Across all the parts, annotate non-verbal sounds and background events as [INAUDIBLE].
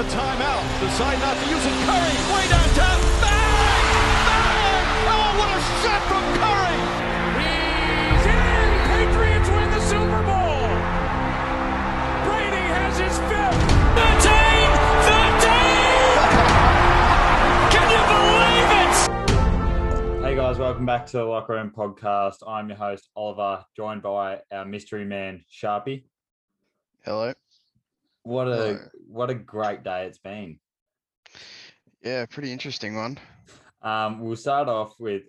a timeout. Decide not to use it. Curry, way downtown. Bang! Bang! Oh, what a shot from Curry! He's in! Patriots win the Super Bowl! Brady has his fifth! 13! 13! Can you believe it? Hey guys, welcome back to the Locker Room Podcast. I'm your host Oliver, joined by our mystery man Sharpy. Hello. What a what a great day it's been. Yeah, pretty interesting one. Um, we'll start off with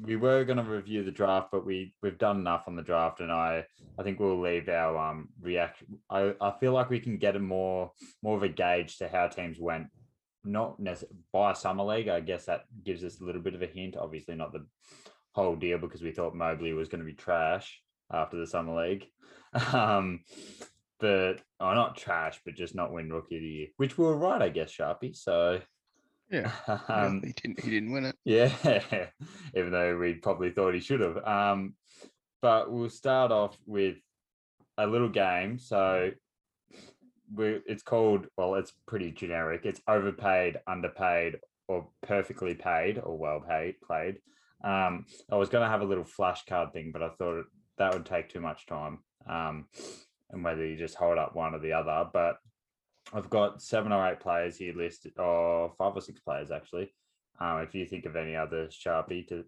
we were going to review the draft, but we we've done enough on the draft, and I I think we'll leave our um reaction. I I feel like we can get a more more of a gauge to how teams went. Not necessarily by summer league. I guess that gives us a little bit of a hint. Obviously, not the whole deal because we thought Mobley was going to be trash after the summer league. [LAUGHS] Um, but oh, not trash, but just not win rookie of the year, which we were right, I guess, Sharpy. So Yeah. [LAUGHS] um, he didn't. He didn't win it. yeah, [LAUGHS] even though we probably thought he should have. Um, but we'll start off with a little game. So we it's called well, it's pretty generic. It's overpaid, underpaid, or perfectly paid or well paid played. Um, I was gonna have a little flashcard thing, but I thought that would take too much time. Um, and whether you just hold up one or the other, but I've got seven or eight players here listed, or five or six players actually. Um, if you think of any other Sharpy to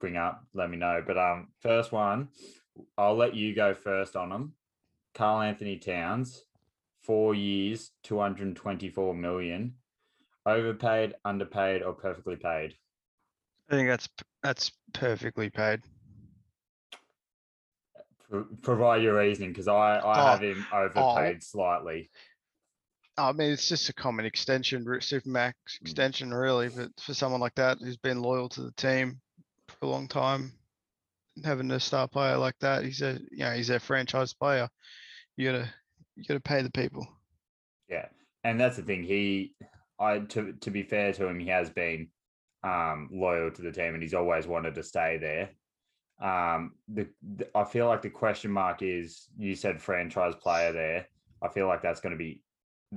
bring up, let me know. But um, first one, I'll let you go first on them. Karl-Anthony Towns, four years, 224 million. Overpaid, underpaid, or perfectly paid? I think that's that's perfectly paid. Pro- provide your reasoning because I, I Oh, have him overpaid slightly. I mean, it's just a common extension, supermax extension, really. But for someone like that who's been loyal to the team for a long time, having a star player like that, he's a you know he's a franchise player. You gotta you gotta pay the people. Yeah, and that's the thing. He, I to to be fair to him, he has been um, loyal to the team, and he's always wanted to stay there. Um, the, the I feel like the question mark is you said franchise player there. I feel like that's going to be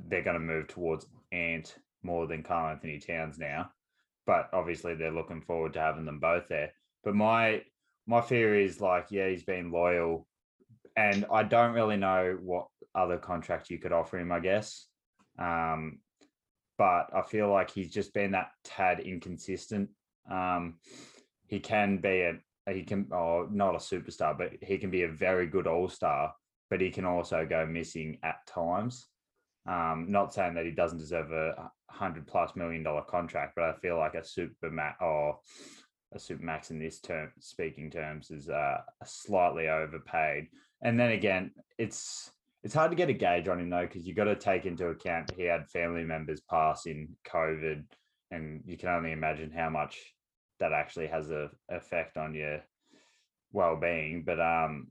they're going to move towards Ant more than Karl-Anthony Towns now, but obviously they're looking forward to having them both there. But my my fear is like, yeah, he's been loyal, and I don't really know what other contract you could offer him, I guess. Um, but I feel like he's just been that tad inconsistent. Um, he can be a he can oh not a superstar, but he can be a very good all star, but he can also go missing at times. Um, not saying that he doesn't deserve a hundred plus million dollar contract, but I feel like a super max or a super max in this term speaking terms is uh, slightly overpaid. And then again, it's it's hard to get a gauge on him though, because you got to take into account he had family members pass in COVID, and you can only imagine how much that actually has a effect on your well-being. But um,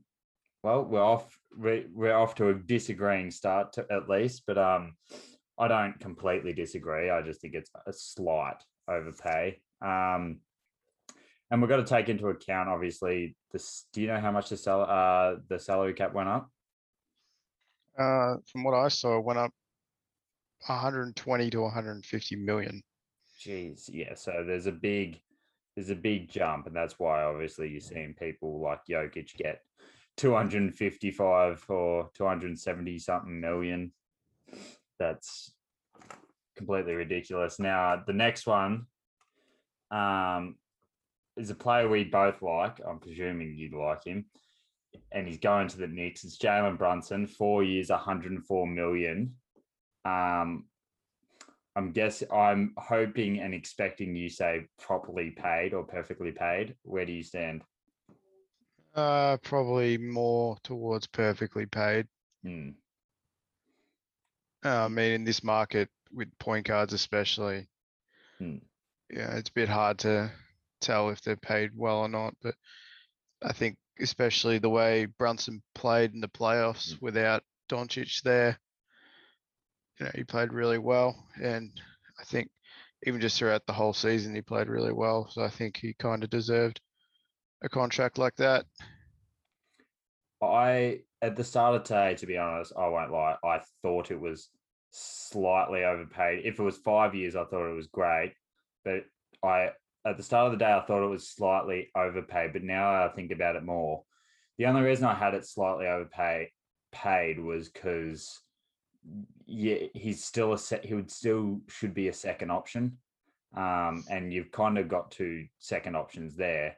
well, we're off. We're, we're off to a disagreeing start to, at least, but um, I don't completely disagree. I just think it's a slight overpay. Um, and we've got to take into account, obviously, this. Do you know how much the sal- uh, the salary cap went up? Uh, from what I saw, it went up 120 to 150 million. Jeez, yeah. So there's a big, there's a big jump, and that's why obviously you're seeing people like Jokic get 255 or 270 something million. That's completely ridiculous. Now the next one, um, is a player we both like. I'm presuming you'd like him, and he's going to the Knicks. It's Jalen Brunson, four years, 104 million. Um, I'm guess I'm hoping and expecting you say properly paid or perfectly paid. Where do you stand? Uh, probably more towards perfectly paid. Hmm. Uh, I mean, in this market with point guards, especially, Hmm. yeah, it's a bit hard to tell if they're paid well or not. But I think, especially the way Brunson played in the playoffs without Doncic there, you know, he played really well. And I think even just throughout the whole season, he played really well. So I think he kind of deserved a contract like that. I at the start of today, to be honest, I won't lie. I thought it was slightly overpaid. If it was five years, I thought it was great, but I at the start of the day I thought it was slightly overpaid. But now I think about it more. The only reason I had it slightly overpaid paid was because yeah, he's still a set. He would still should be a second option, um, and you've kind of got two second options there.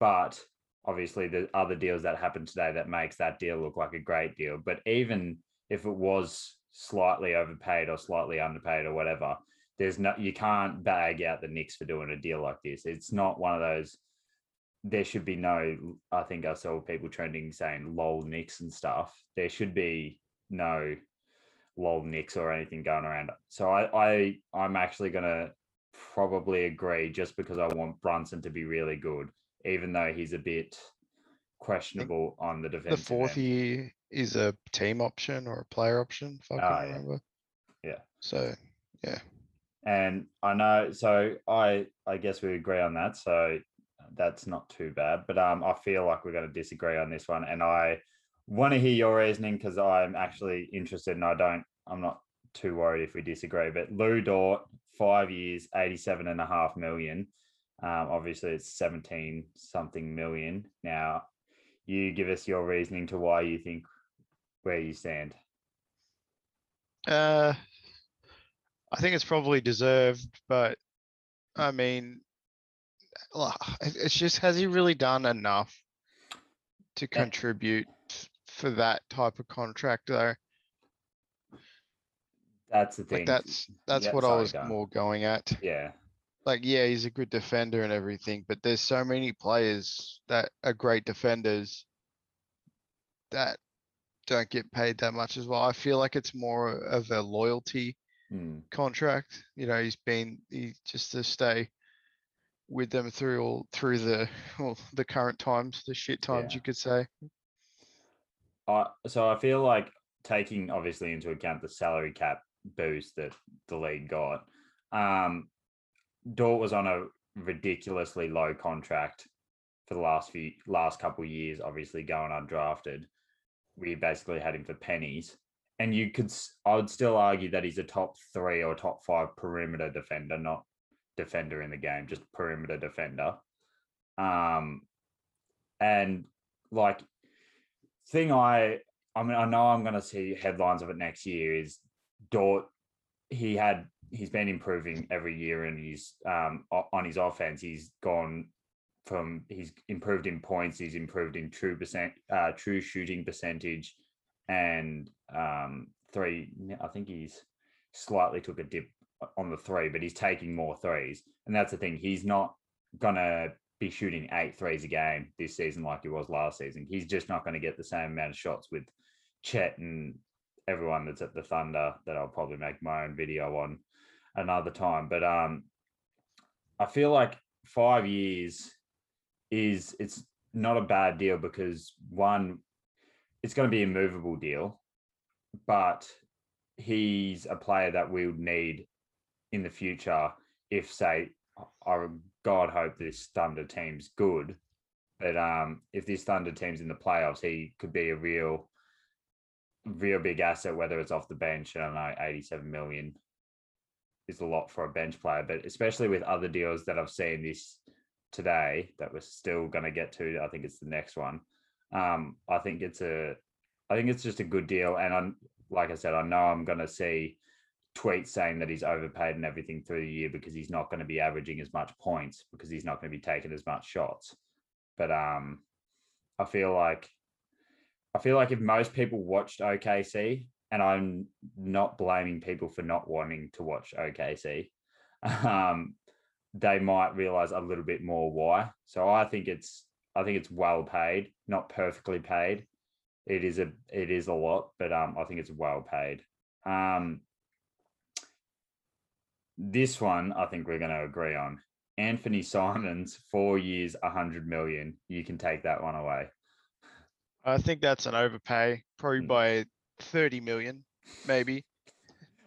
But obviously, the other deals that happened today that makes that deal look like a great deal. But even if it was slightly overpaid or slightly underpaid or whatever, there's no you can't bag out the Knicks for doing a deal like this. It's not one of those. There should be no. I think I saw people trending saying "lol Knicks" and stuff. There should be no lol Knicks or anything going around. So I, I I'm actually gonna probably agree just because I want Brunson to be really good, even though he's a bit questionable on the defense. The fourth end. year is a team option or a player option, if I Ah, can yeah. remember. Yeah. So, yeah. And I know, so I I guess we agree on that. So that's not too bad. But um, I feel like we're going to disagree on this one, and I want to hear your reasoning because I'm actually interested, and I don't. I'm not too worried if we disagree. But Lu Dort, five years, eighty-seven and a half million. Um, obviously, it's seventeen something million. Now, you give us your reasoning to why you think where you stand. uh, I think it's probably deserved, but I mean, it's just, has he really done enough to contribute f- for that type of contract though? That's the thing. Like that's, that's what I was more going at. yeah. like yeah, he's a good defender and everything, but there's so many players that are great defenders that don't get paid that much as well. I feel like it's more of a loyalty Hmm. contract. You know, he's been he just to stay with them through all through the [LAUGHS] well, the current times, the shit times Yeah. you could say. I so I feel like taking obviously into account the salary cap boost that the league got, um, Dort was on a ridiculously low contract for the last few last couple years. Obviously, going undrafted, we basically had him for pennies. And you could, I would still argue that he's a top three or top five perimeter defender, not defender in the game, just perimeter defender. Um, and like thing I I mean I know I'm going to see headlines of it next year is Dort he had he's been improving every year and he's um on his offense. He's gone from he's improved in points he's improved in true percent uh true shooting percentage and um three I think he's slightly took a dip on the three but he's taking more threes. And that's the thing he's not gonna be shooting eight threes a game this season like he was last season. He's just not going to get the same amount of shots with Chet and everyone that's at the Thunder that I'll probably make my own video on another time. But um I feel like five years is it's not a bad deal because one, it's going to be a movable deal, but he's a player that we would need in the future if say I God hope this Thunder team's good. But um, if this Thunder team's in the playoffs, he could be a real, real big asset. Whether it's off the bench, I don't know, eighty-seven million is a lot for a bench player. But especially with other deals that I've seen this today that we're still going to get to, I think it's the next one. Um, I think it's a, I think it's just a good deal. And I'm like I said, I know I'm going to see tweets saying that he's overpaid and everything through the year because he's not going to be averaging as much points because he's not going to be taking as much shots. But um, I feel like I feel like if most people watched OKC, and I'm not blaming people for not wanting to watch OKC, [LAUGHS] um, they might realize a little bit more why. So I think it's I think it's well paid, not perfectly paid. It is a it is a lot, but um, I think it's well paid. Um, this one, I think we're going to agree on. Anthony Simons, four years, a hundred million. You can take that one away. I think that's an overpay, probably Mm. by thirty million, maybe.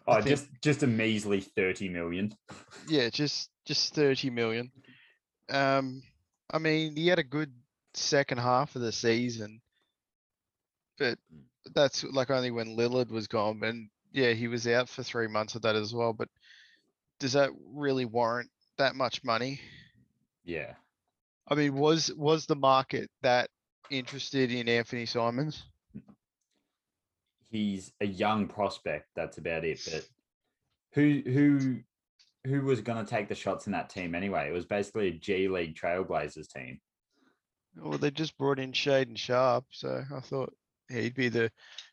Oh, think- just just a measly thirty million. Yeah, just just thirty million. Um, I mean, he had a good second half of the season. But that's like only when Lillard was gone, and yeah, he was out for three months of that as well, but does that really warrant that much money? Yeah. I mean, was, was the market that interested in Anthony Simons? He's a young prospect. That's about it. But who who who was going to take the shots in that team anyway? It was basically a G League Trailblazers team. Well, they just brought in Shaedon Sharpe, so I thought he'd be the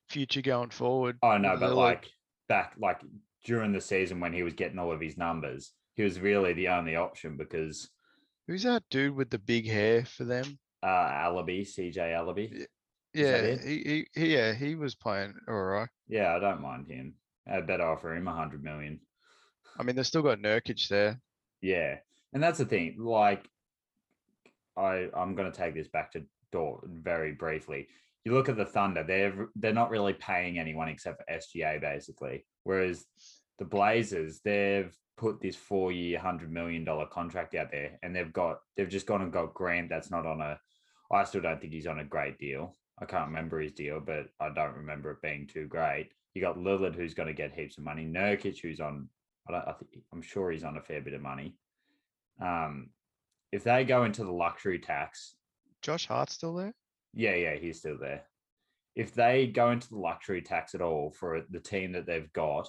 future going forward. Oh no, but Lillard. like back like during the season when he was getting all of his numbers, he was really the only option because Who's that dude with the big hair for them? uh Elleby, CJ Elleby. Yeah. He, he, yeah, he was playing alright. Yeah, I don't mind him. I'd better offer him a hundred million. I mean, they've still got Nurkic there. Yeah, and that's the thing. Like, I I'm gonna take this back to Dort very briefly. You look at the Thunder; they're they're not really paying anyone except for SGA, basically. Whereas the Blazers, they've put this four-year, hundred million dollar contract out there, and they've got they've just gone and got Grant. That's not on a. I still don't think he's on a great deal. I can't remember his deal, but I don't remember it being too great. You got Lillard, who's going to get heaps of money. Nurkic, who's on. I, don't, I think I'm sure he's on a fair bit of money. Um, if they go into the luxury tax, Josh Hart's still there? Yeah, yeah, he's still there. If they go into the luxury tax at all for the team that they've got,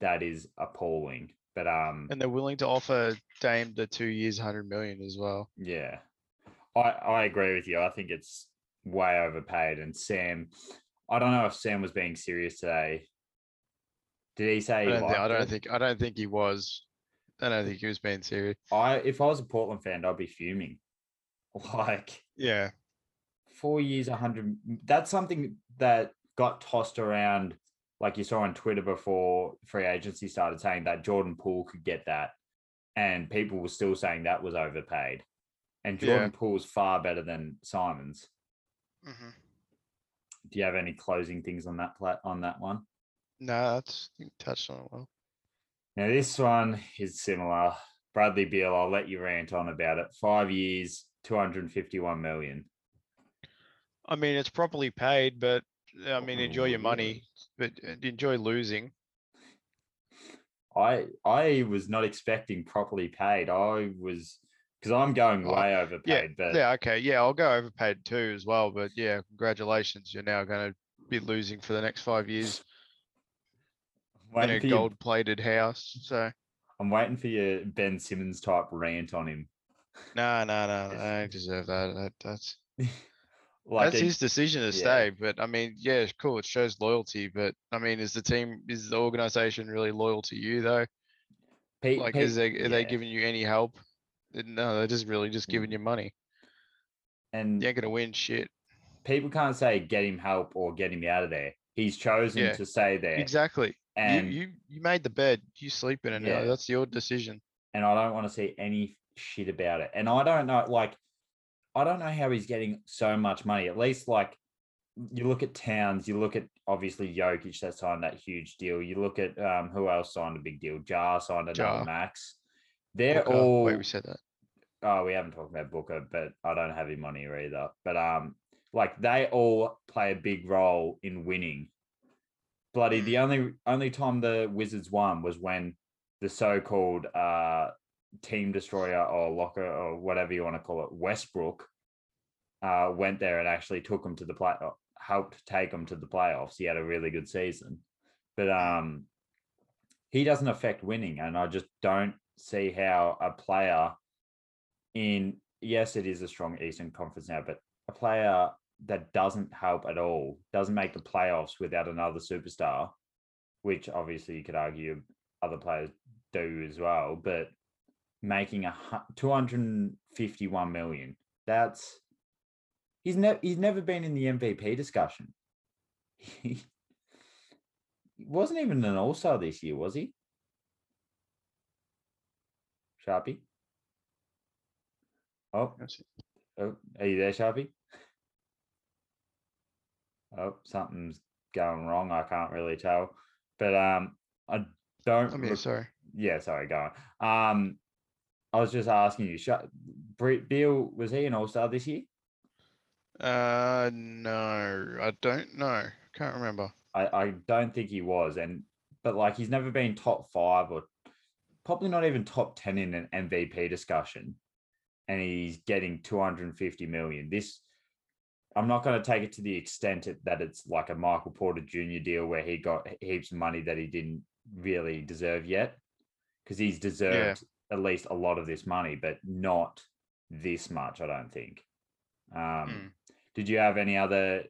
that is appalling. But um, And they're willing to offer Dame the two years, hundred million as well. yeah, I I agree with you. I think it's way overpaid. And Sam, I don't know if Sam was being serious today. Did he say? I don't, think, I don't think, I don't think he was. I don't think he was being serious. I if I was a Portland fan, I'd be fuming. [LAUGHS] Like Yeah, four years, a hundred. That's something that got tossed around, like you saw on Twitter before free agency started, saying that Jordan Poole could get that, and people were still saying that was overpaid. And Yeah. Jordan Poole's far better than Simons. mhm. Do you have any closing things on that plat on that one? no, that's, you touched on it well. Now this one is similar. Bradley Beal, I'll let you rant on about it. Five years, two hundred fifty-one million. I mean, it's properly paid, but I mean, enjoy your money, but uh, enjoy losing. I I was not expecting properly paid. I was because I'm going Oh, way overpaid, but Yeah, okay, yeah, I'll go overpaid too as well, but yeah, congratulations, you're now gonna be losing for the next five years in a gold plated house, so. I'm waiting for your Ben Simmons type rant on him. No, no, no, [LAUGHS] I deserve that. That that's [LAUGHS] Like that's a- his decision to stay. But I mean, yeah, it's cool. It shows loyalty. But I mean, is the team, is the organization really loyal to you though? Pete- Like, Pete- is they are they yeah, giving you any help? No, they're just really just giving Mm. you money. and You ain't gonna win shit. people can't say get him help or get him out of there. He's chosen Yeah, to stay there, Exactly. and you you you made the bed. You sleep in it now. Yeah. That's your decision. and I don't want to see any shit about it. And I don't know, like, I don't know how he's getting so much money. At least, like, you look at Towns, you look at obviously Jokic that signed that huge deal. You look at um, who else signed a big deal? Jar signed another Jar. max. They're Booker. all. Wait, we said that. oh, we haven't talked about Booker, but I don't have him on here either. But um, like they all play a big role in winning. Bloody the only only time the Wizards won was when the so-called uh team destroyer or locker or whatever you want to call it, Westbrook, uh, went there and actually took them to the play, uh, helped take them to the playoffs. He had a really good season, but um, he doesn't affect winning, and I just don't see how a player in yes, it is a strong Eastern Conference now, but a player that doesn't help at all, doesn't make the playoffs without another superstar, which obviously you could argue other players do as well, but making a 251 million, that's he's never he's never been in the MVP discussion. He, he wasn't even an all-star this year, was he? Sharpy? Oh, Oh, are you there, Sharpy? Oh, something's going wrong. I can't really tell, but um, I don't. I'm here. Sorry. yeah, sorry, go on. Um, I was just asking you, Beal was he an All Star this year? Uh, no, I don't know. Can't remember. I, I don't think he was, and but like he's never been top five or probably not even top 10 in an MVP discussion. And he's getting 250 million. This, I'm not going to take it to the extent that it's like a Michael Porter Jr. deal where he got heaps of money that he didn't really deserve yet. Because he's deserved at least a lot of this money, but not this much, I don't think. Um, Mm. Did you have any other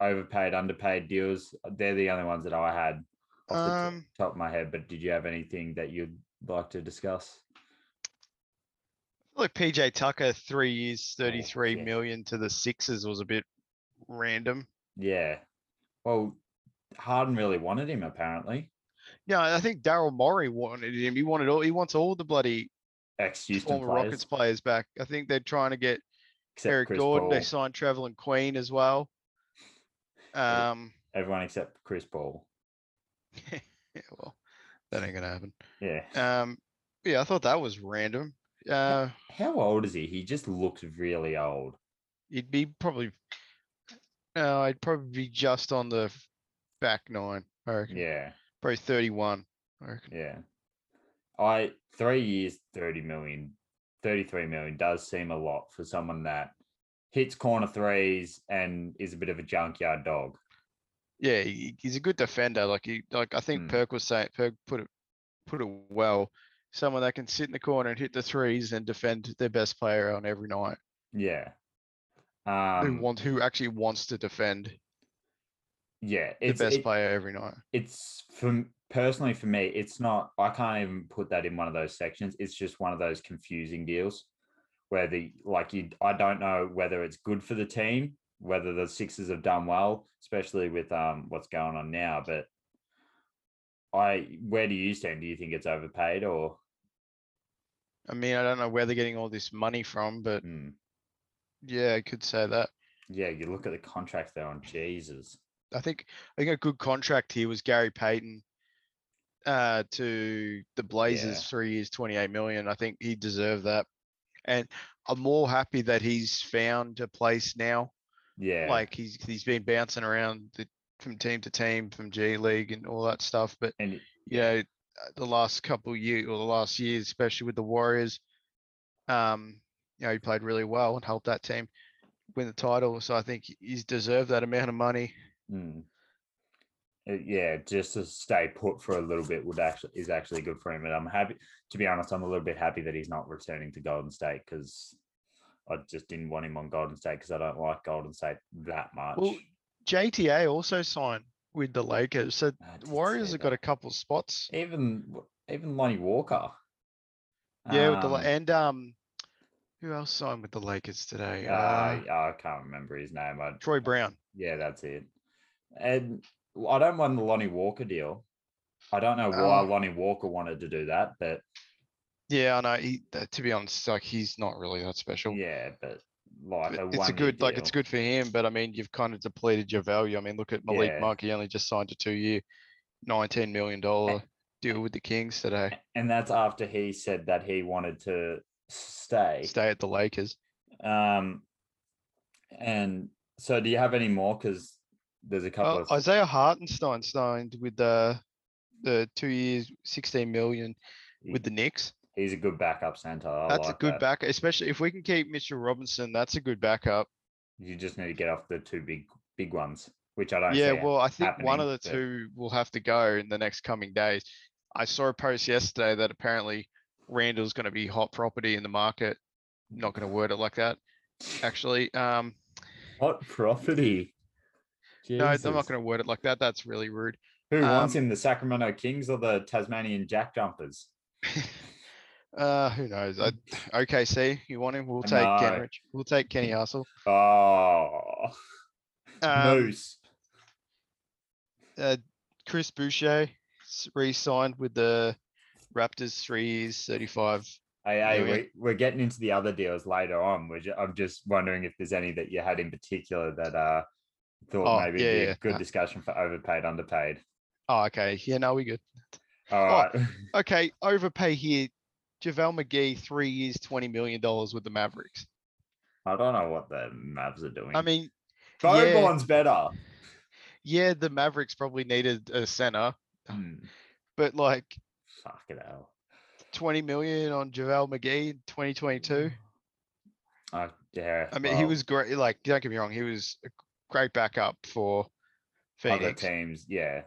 overpaid, underpaid deals? They're the only ones that I had off the Um, top of my head. But did you have anything that you'd like to discuss? Like PJ Tucker, three years, thirty-three yeah. million to the Sixers was a bit random. Yeah. Well, Harden really wanted him apparently. Yeah, I think Daryl Morey wanted him. He wanted all, he wants all the bloody Ex Houston former players, Rockets players back. I think they're trying to get except Eric Chris Gordon. They Paul. signed Trevelin Queen as well. Um, Everyone except Chris Paul. [LAUGHS] yeah, well, that ain't gonna happen. Yeah. Um, yeah, I thought that was random. Uh, How old is he? He just looks really old. he'd be probably, no, I'd probably be just on the back nine. I reckon. Yeah. Probably thirty-one. I reckon. Yeah. I three years, 30 million, 33 million does seem a lot for someone that hits corner threes and is a bit of a junkyard dog. Yeah, he, he's a good defender. Like he, like I think Mm. Perk was saying, Perk put it, put it well. Someone that can sit in the corner and hit the threes and defend their best player on every night. Yeah. who Um, want, who actually wants to defend yeah. the best it- player every night. it's for personally for me, it's not, I can't even put that in one of those sections. It's just one of those confusing deals where the, like, you, I don't know whether it's good for the team, whether the Sixers have done well, especially with um what's going on now. But I, where do you stand? Do you think it's overpaid or? I mean, I don't know where they're getting all this money from, but Hmm, yeah, I could say that. yeah, you look at the contracts there on Jesus. I think, I think a good contract here was Gary Payton uh, to the Blazers, three years, twenty-eight million. I think he deserved that. And I'm more happy that he's found a place now. Yeah, Like he's, he's been bouncing around the, from team to team, from G League and all that stuff, but and you know, uh, the last couple years or the last years, especially with the Warriors, um, you know, he played really well and helped that team win the title. So I think he's deserved that amount of money. Mm. Uh, yeah, just to stay put for a little bit would actually is actually good for him. And I'm happy to be honest, I'm a little bit happy that he's not returning to Golden State because I just didn't want him on Golden State because I don't like Golden State that much. Well, JTA also signed with the Lakers. So I did the Warriors have got a couple spots. even even Lonnie Walker. Yeah, with the Um, and um, who else signed with the Lakers today? uh, Uh, I can't remember his name. I, Troy Brown. yeah, that's it. And I don't mind the Lonnie Walker deal. I don't know why Oh. Lonnie Walker wanted to do that, but Yeah, I know. He, uh, to be honest, like he's not really that special. yeah, but like a It's a good, like it's good for him, but I mean, you've kind of depleted your value. I mean, look at Malik Yeah. Monk. He only just signed a two-year, nineteen million dollar deal with the Kings today. and that's after he said that he wanted to stay. Stay at the Lakers. Um, and so do you have any more? Because there's a couple Uh, of Isaiah Hartenstein signed with the the two years, sixteen million with the Knicks. he's a good backup center. I That's like a good that. back, especially if we can keep Mitchell Robinson. That's a good backup. You just need to get off the two big big ones, which I don't. Yeah, see well, I think one of happening, the but- two will have to go in the next coming days. I saw a post yesterday that apparently Randle's going to be hot property in the market. Not going to word it like that. Actually, um, hot property. No, I'm not going to word it like that. That's really rude. Who wants um, him? The Sacramento Kings or the Tasmanian Jack Jumpers? [LAUGHS] Uh, who knows? I, OKC, you want him? We'll take No. Kenrich. We'll take Kenny Hustle. Oh, Um, Moose. uh, Chris Boucher re-signed with the Raptors, three years, thirty-five. Hey, hey, we, we're getting into the other deals later on. We're I'm just wondering if there's any that you had in particular that uh thought Oh, maybe yeah, yeah, good uh, discussion for overpaid, underpaid. Oh, okay. Yeah, no, we good. All right. [LAUGHS] Okay, overpay here. JaVale McGee, three years, twenty million dollars with the Mavericks. I don't know what the Mavs are doing. I mean, yeah. Bogor's better. yeah, the Mavericks probably needed a center. Hmm. but like Fuck it hell. 20 million on JaVale McGee 2022. Oh, yeah. I mean, he was great. Like, don't get me wrong, he was a great backup for other Phoenix. teams, yeah.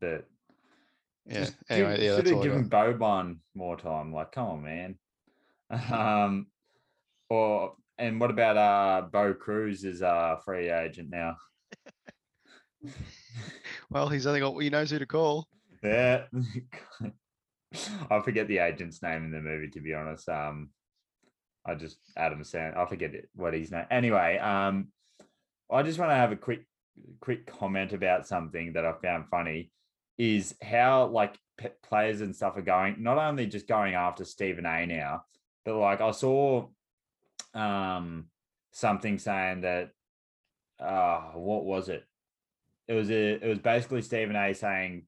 But Yeah. Just Anyway, yeah, should that's have all I given got. Boban more time. Like, come on, man. [LAUGHS] Um, or and what about uh Bo Cruz is a free agent now? [LAUGHS] Well, he's only got he knows who to call. Yeah, [LAUGHS] I forget the agent's name in the movie. To be honest, um, I just Adam Sand. I forget it, what his name. Anyway, um, I just want to have a quick quick comment about something that I found funny is how like players and stuff are going. Not only just going after Stephen A now, but like I saw um something saying that uh what was it? It was a it was basically Stephen A saying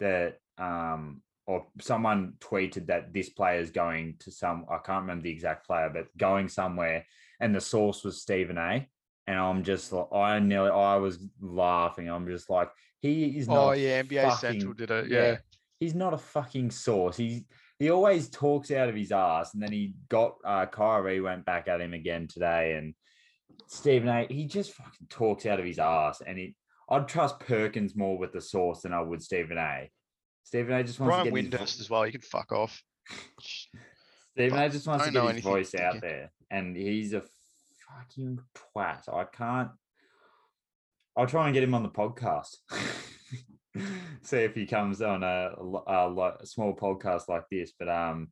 that um or someone tweeted that this player is going to some I can't remember the exact player, but going somewhere and the source was Stephen A. And I'm just like I nearly I was laughing. I'm just like, he is not Oh yeah, NBA Central did it. Yeah. he's not a fucking source. He's he always talks out of his ass, and then he got uh Kyrie went back at him again today, and Stephen A. He just fucking talks out of his ass, and he I'd trust Perkins more with the source than I would Stephen A. Stephen A. just wants Brian to get his as well. You can fuck off. Stephen A. just wants to get his anything voice out there, and he's a fucking twat. I can't. I'll try and get him on the podcast. [LAUGHS] See if he comes on a, a, a small podcast like this. But um,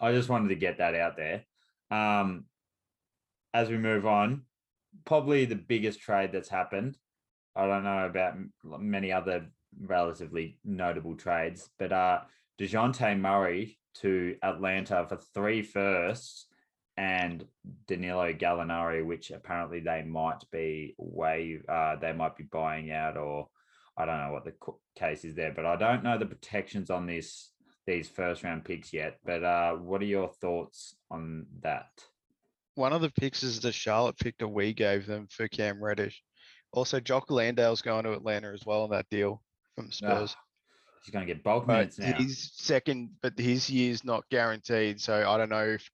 I just wanted to get that out there. Um, as we move on, probably the biggest trade that's happened. I don't know about many other relatively notable trades, but uh, Dejounte Murray to Atlanta for three firsts and Danilo Gallinari, which apparently they might be way uh, they might be buying out, or I don't know what the case is there, but I don't know the protections on this these first round picks yet. But uh, what are your thoughts on that? One of the picks is the Charlotte pick that we gave them for Cam Reddish. Also, Jock Landale's going to Atlanta as well in that deal from Spurs. He's going to get bulk minutes now. he's second, but his year's not guaranteed. So I don't know if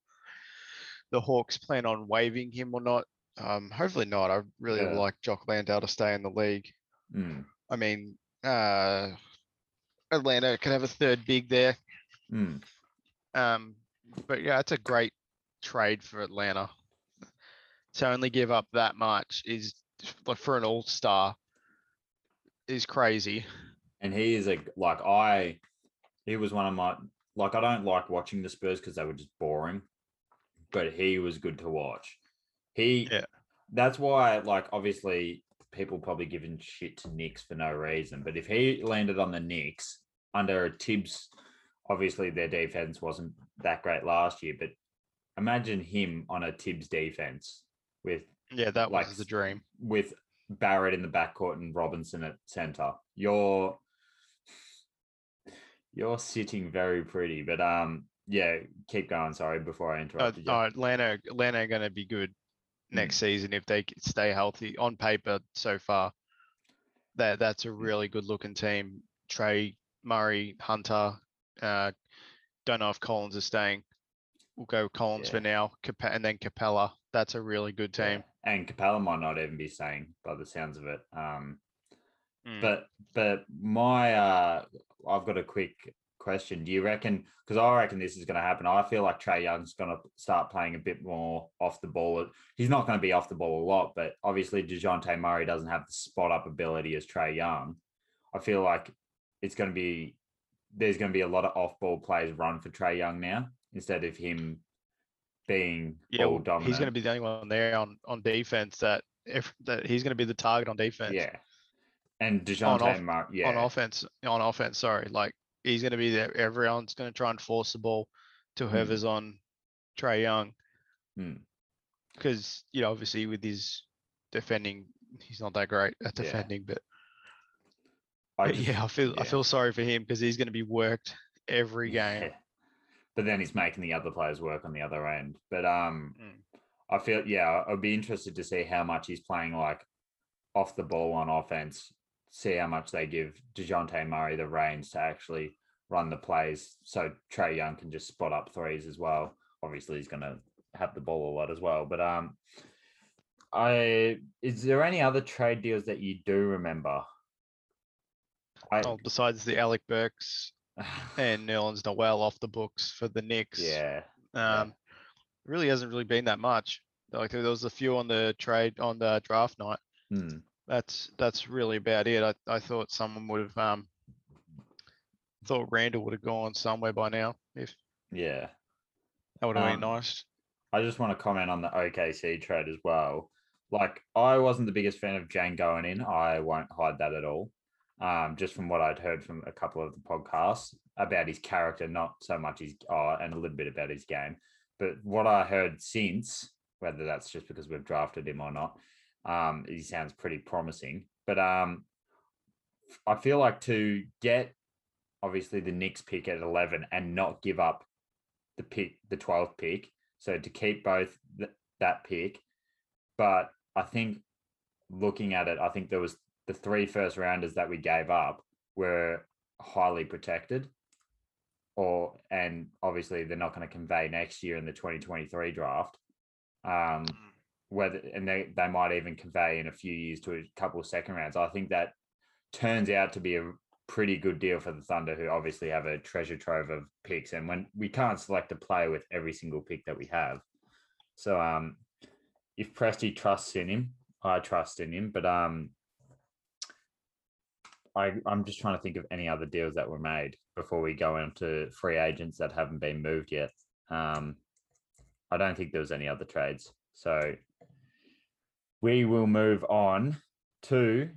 the Hawks plan on waiving him or not. Um, hopefully not. I really Yeah. like Jock Landale to stay in the league. Mm, I mean, uh, Atlanta could have a third big there. mm. Um, but yeah, it's a great trade for Atlanta. To only give up that much is like for an all star is crazy. and he is a like I he was one of my like I don't like watching the Spurs because they were just boring, but he was good to watch. He Yeah. that's why like obviously people probably giving shit to Knicks for no reason, but if he landed on the Knicks under a Thibs, obviously their defense wasn't that great last year, but imagine him on a Thibs defense with Yeah, that Like was the dream. with Barrett in the backcourt and Robinson at center. You're you're sitting very pretty, but um, yeah, keep going. Sorry, before I Uh, interrupted you. no, Atlanta, Atlanta are going to be good next season if they stay healthy. On paper, so far, that that's a really good looking team. Trae Murray, Hunter. Uh, don't know if Collins is staying. We'll go Collins for now, Capa- and then Capela. That's a really good Yeah, team. And Capela might not even be staying by the sounds of it. Um, Mm. but but my uh, I've got a quick question. Do you reckon? Because I reckon this is going to happen. I feel like Trae Young's going to start playing a bit more off the ball. He's not going to be off the ball a lot, but obviously Dejounte Murray doesn't have the spot up ability as Trae Young. I feel like it's going to be there's going to be a lot of off ball plays run for Trae Young now instead of him being yeah, ball dominant. he's going to be the only one there on on defense that if that he's going to be the target on defense. yeah. And On Dejounte off- Murray, yeah, on offense on offense sorry like he's going to be there everyone's going to try and force the ball to Mm. whoever's on Trae Young Mm. because you know obviously with his defending he's not that great at Yeah. defending but, I [LAUGHS] just- yeah I feel I feel sorry for him because he's going to be worked every game Yeah. [LAUGHS] But then he's making the other players work on the other end. But um Mm. I feel yeah, I'd be interested to see how much he's playing like off the ball on offense, see how much they give Dejounte Murray the reins to actually run the plays so Trae Young can just spot up threes as well. Obviously, he's going to have the ball a lot as well. But um, I is there any other trade deals that you do remember? I, Oh, besides the Alec Burks [LAUGHS] and Nerlens Noel off the books for the Knicks. yeah. Um, really hasn't really been that much. Like there was a few on the trade on the draft night. Hmm. That's that's really about it. I, I thought someone would have um thought Randle would have gone somewhere by now. If yeah. that would have Um, been nice. I just want to comment on the OKC trade as well. Like, I wasn't the biggest fan of Dieng going in. I won't hide that at all. Um, just from what I'd heard from a couple of the podcasts about his character, not so much his, oh, and a little bit about his game. But what I heard since, whether that's just because we've drafted him or not, um, he sounds pretty promising. But um, I feel like to get obviously the Knicks pick at 11 and not give up the pick, the 12th pick, so to keep both th- that pick, but I think looking at it, I think there was the three first rounders that we gave up were highly protected, or and obviously they're not going to convey next year in the 2023 draft. Um, whether and they they might even convey in a few years to a couple of second rounds. I think that turns out to be a pretty good deal for the Thunder, who obviously have a treasure trove of picks. And when we can't select a player with every single pick that we have, so um, if Presti trusts in him, I trust in him. But um, I I'm just trying to think of any other deals that were made before we go into free agents that haven't been moved yet. Um, I don't think there was any other trades. So we will move on to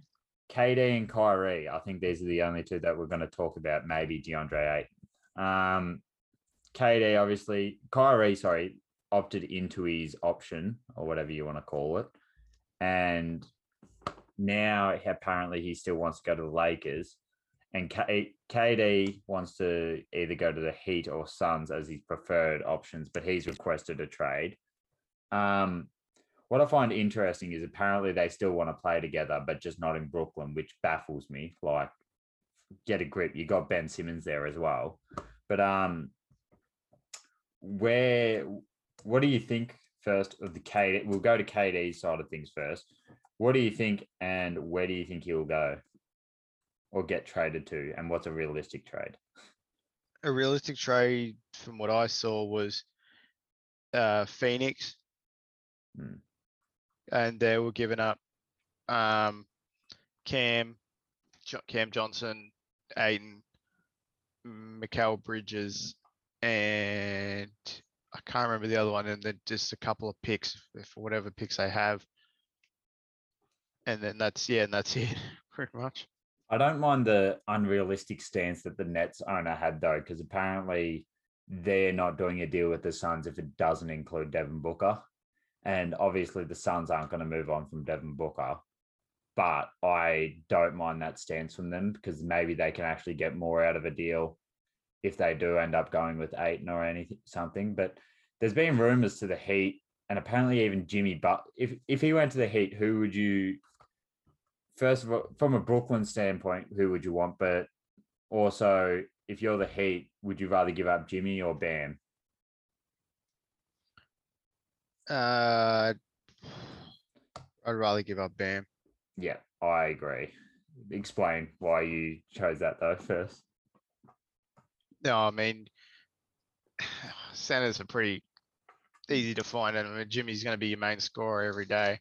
KD and Kyrie. I think these are the only two that we're going to talk about. Maybe DeAndre Ayton. Um, KD, obviously, Kyrie, sorry, opted into his option or whatever you want to call it. And now apparently he still wants to go to the Lakers. And K- KD wants to either go to the Heat or Suns as his preferred options, but he's requested a trade. Um, what I find interesting is apparently they still want to play together, but just not in Brooklyn, which baffles me. Like, get a grip. You got Ben Simmons there as well, but um, where? What do you think first of the KD? We'll go to KD's side of things first. What do you think, and where do you think he'll go, or get traded to, and what's a realistic trade? A realistic trade from what I saw was uh Phoenix. Hmm. And they were giving up um Cam, Jo- Cam Johnson, Ayton, Mikal Bridges, and I can't remember the other one, and then just a couple of picks for whatever picks they have. And then that's yeah, and that's [LAUGHS] it, pretty much. I don't mind the unrealistic stance that the Nets owner had though, because apparently they're not doing a deal with the Suns if it doesn't include Devin Booker. And obviously the Suns aren't going to move on from Devin Booker. But I don't mind that stance from them because maybe they can actually get more out of a deal if they do end up going with Ayton or anything something. But there's been rumors to the Heat and apparently even Jimmy but if if he went to the Heat, who would you first of all, from a Brooklyn standpoint, who would you want? But also, if you're the Heat, would you rather give up Jimmy or Bam? Uh, I'd rather give up Bam. Yeah, I agree. Explain why you chose that though first. No, I mean, [SIGHS] centers are pretty easy to find, and I mean, Jimmy's going to be your main scorer every day.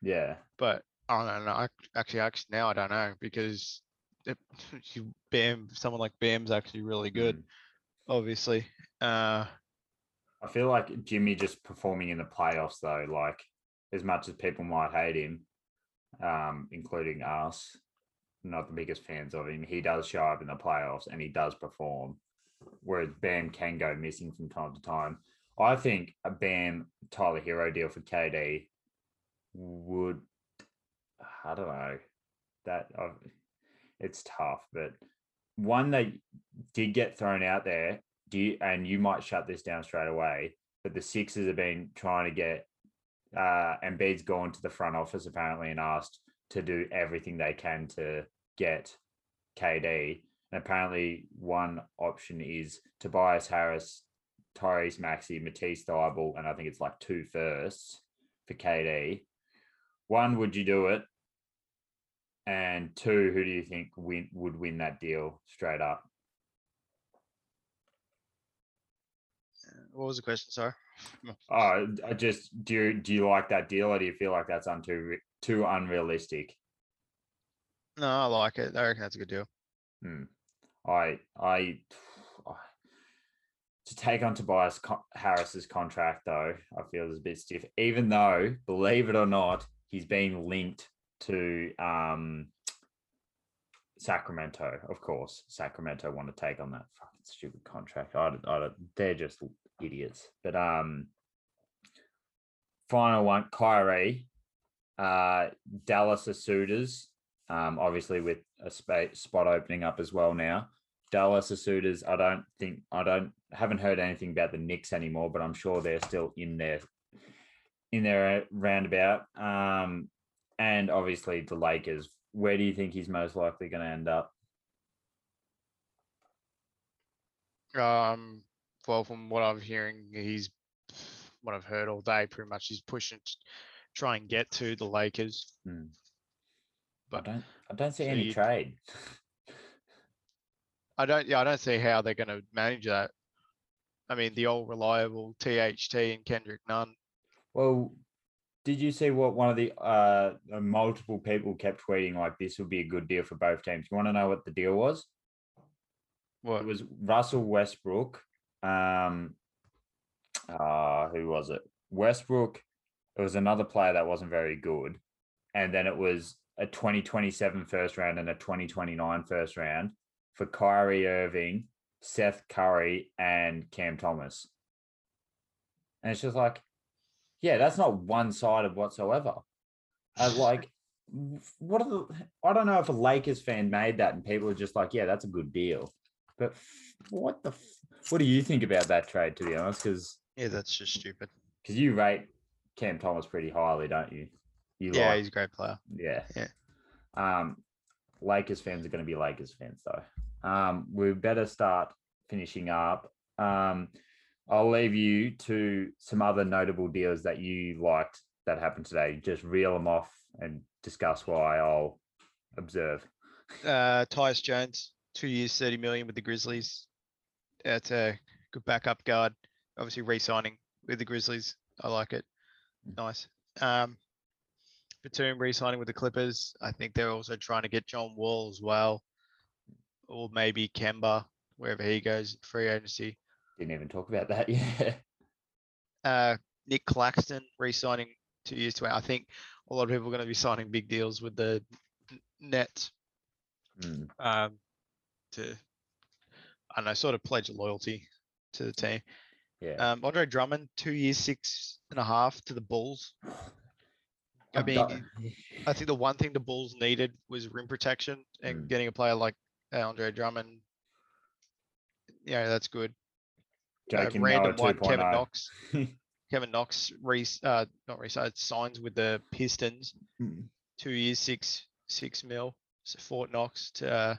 Yeah, But I don't know. I, actually, actually, now I don't know because it, [LAUGHS] you Bam, someone like Bam's actually really good. mm. Obviously, uh, I feel like Jimmy just performing in the playoffs though, like as much as people might hate him, um, including us, not the biggest fans of him, he does show up in the playoffs and he does perform. Whereas Bam can go missing from time to time. I think a Bam Tyler Herro deal for KD would, I don't know, that i it's tough, but one that did get thrown out there do you, and you might shut this down straight away, but the Sixers have been trying to get uh Embiid's gone to the front office apparently and asked to do everything they can to get KD. And apparently, one option is Tobias Harris, Tyrese Maxey, Matisse Thybulle, and I think it's like two firsts for KD. One, would you do it? And two, who do you think win, would win that deal straight up? What was the question? Sorry. [LAUGHS] Oh, I just do. You, do you like that deal, or do you feel like that's un too too unrealistic? No, I like it. I reckon that's a good deal. Hmm. I I [SIGHS] to take on Tobias Harris's contract though, I feel is a bit stiff. Even though, believe it or not, he's been linked to um Sacramento. Of course, Sacramento want to take on that fucking stupid contract. I, I, don't- they're just idiots. But um, final one, Kyrie, uh, Dallas Asudas. Um, obviously with a spot opening up as well now. Dallas Asudas, I don't think I don't haven't heard anything about the Knicks anymore, but I'm sure they're still in there in their roundabout. Um, and obviously the Lakers. Where do you think he's most likely going to end up? Um, well, from what I'm hearing, he's what I've heard all day. Pretty much, he's pushing to try and get to the Lakers. Hmm. But I don't I don't see so any you- trade. I don't. Yeah, I don't see how they're going to manage that. I mean, the old reliable THT and Kendrick Nunn. Well, did you see what one of the uh uh, multiple people kept tweeting like this would be a good deal for both teams? You want to know what the deal was? What It was Russell Westbrook. Um, uh, who was it? Westbrook. It was another player that wasn't very good, and then it was a 2027 first round and a 2029 first round for Kyrie Irving, Seth Curry, and Cam Thomas. And it's just like, yeah, that's not one sided whatsoever. Like, what are the? I don't know if a Lakers fan made that and people are just like, yeah, that's a good deal. But what the? What do you think about that trade? To be honest, because Yeah, that's just stupid. because you rate Cam Thomas pretty highly, don't you? You Yeah, like, he's a great player. yeah, Yeah. Um, Lakers fans are going to be Lakers fans though. Um, we better start finishing up. Um, I'll leave you to some other notable deals that you liked that happened today. Just reel them off and discuss why. I'll observe. Uh, Tyus Jones, two years, thirty million with the Grizzlies. That's a good backup guard. Obviously, re-signing with the Grizzlies. I like it. Nice. Um, Batum re-signing with the Clippers. I think they're also trying to get John Wall as well, or maybe Kemba wherever he goes free agency. Didn't even talk about that. [LAUGHS] Yeah. Uh, Nick Claxton re-signing two years to. I think a lot of people are going to be signing big deals with the Nets. Mm, um, to, I sort of pledge loyalty to the team. yeah. Um, Andre Drummond, two years, six and a half to the Bulls. I mean. I think the one thing the Bulls needed was rim protection and Mm. getting a player like Andre Drummond. Yeah, that's good. Uh, random one, Kevin 2.0. Knox. Kevin Knox re, uh, not re, signs with the Pistons, Mm. two years, six, six mil. So Fort Knox to, uh,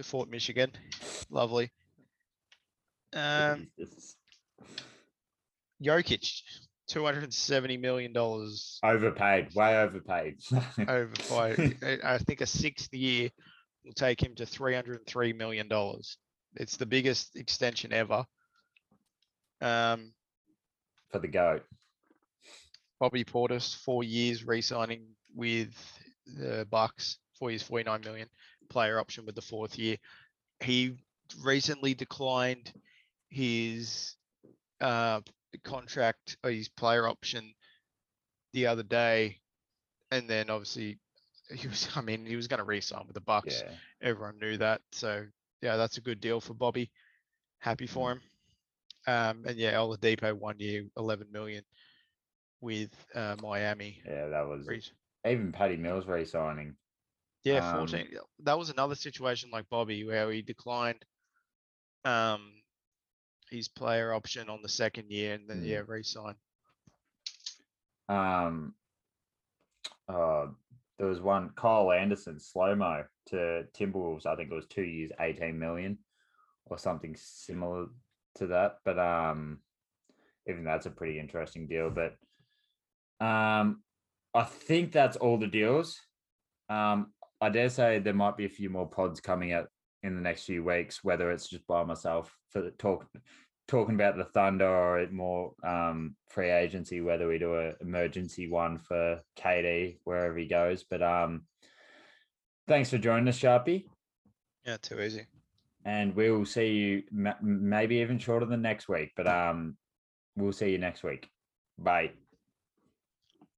to Fort Michigan. Lovely. Um, Jesus. Jokic, two hundred and seventy million dollars Overpaid, way overpaid. [LAUGHS] over five. I I think a sixth year will take him to three hundred and three million dollars. It's the biggest extension ever. Um, for the goat. Bobby Portis, four years re-signing with the Bucks, four years, forty-nine million, player option with the fourth year. He recently declined his uh contract or his player option the other day. And then obviously [LAUGHS] he was, I mean, he was gonna re-sign with the Bucks. Yeah. Everyone knew that. So yeah, that's a good deal for Bobby. Happy for him. Um, and yeah, Oladipo one year, eleven million with uh, Miami. Yeah, that was even Patty Mills re-signing. Yeah, Um, fourteen. yeah, That was another situation like Bobby where he declined um his player option on the second year and then Mm. yeah, re-sign. Um, uh, there was one Kyle Anderson slow mo to Timberwolves. I think it was two years, eighteen million, or something similar to that. But um, even that's a pretty interesting deal. But um, I think that's all the deals. Um, I dare say there might be a few more pods coming out in the next few weeks, whether it's just by myself for the talk talking about the Thunder or it more um, free agency, whether we do an emergency one for KD wherever he goes. But um, thanks for joining us, Sharpy, Yeah, too easy. and we will see you ma- maybe even shorter than next week. But um, we'll see you next week. Bye.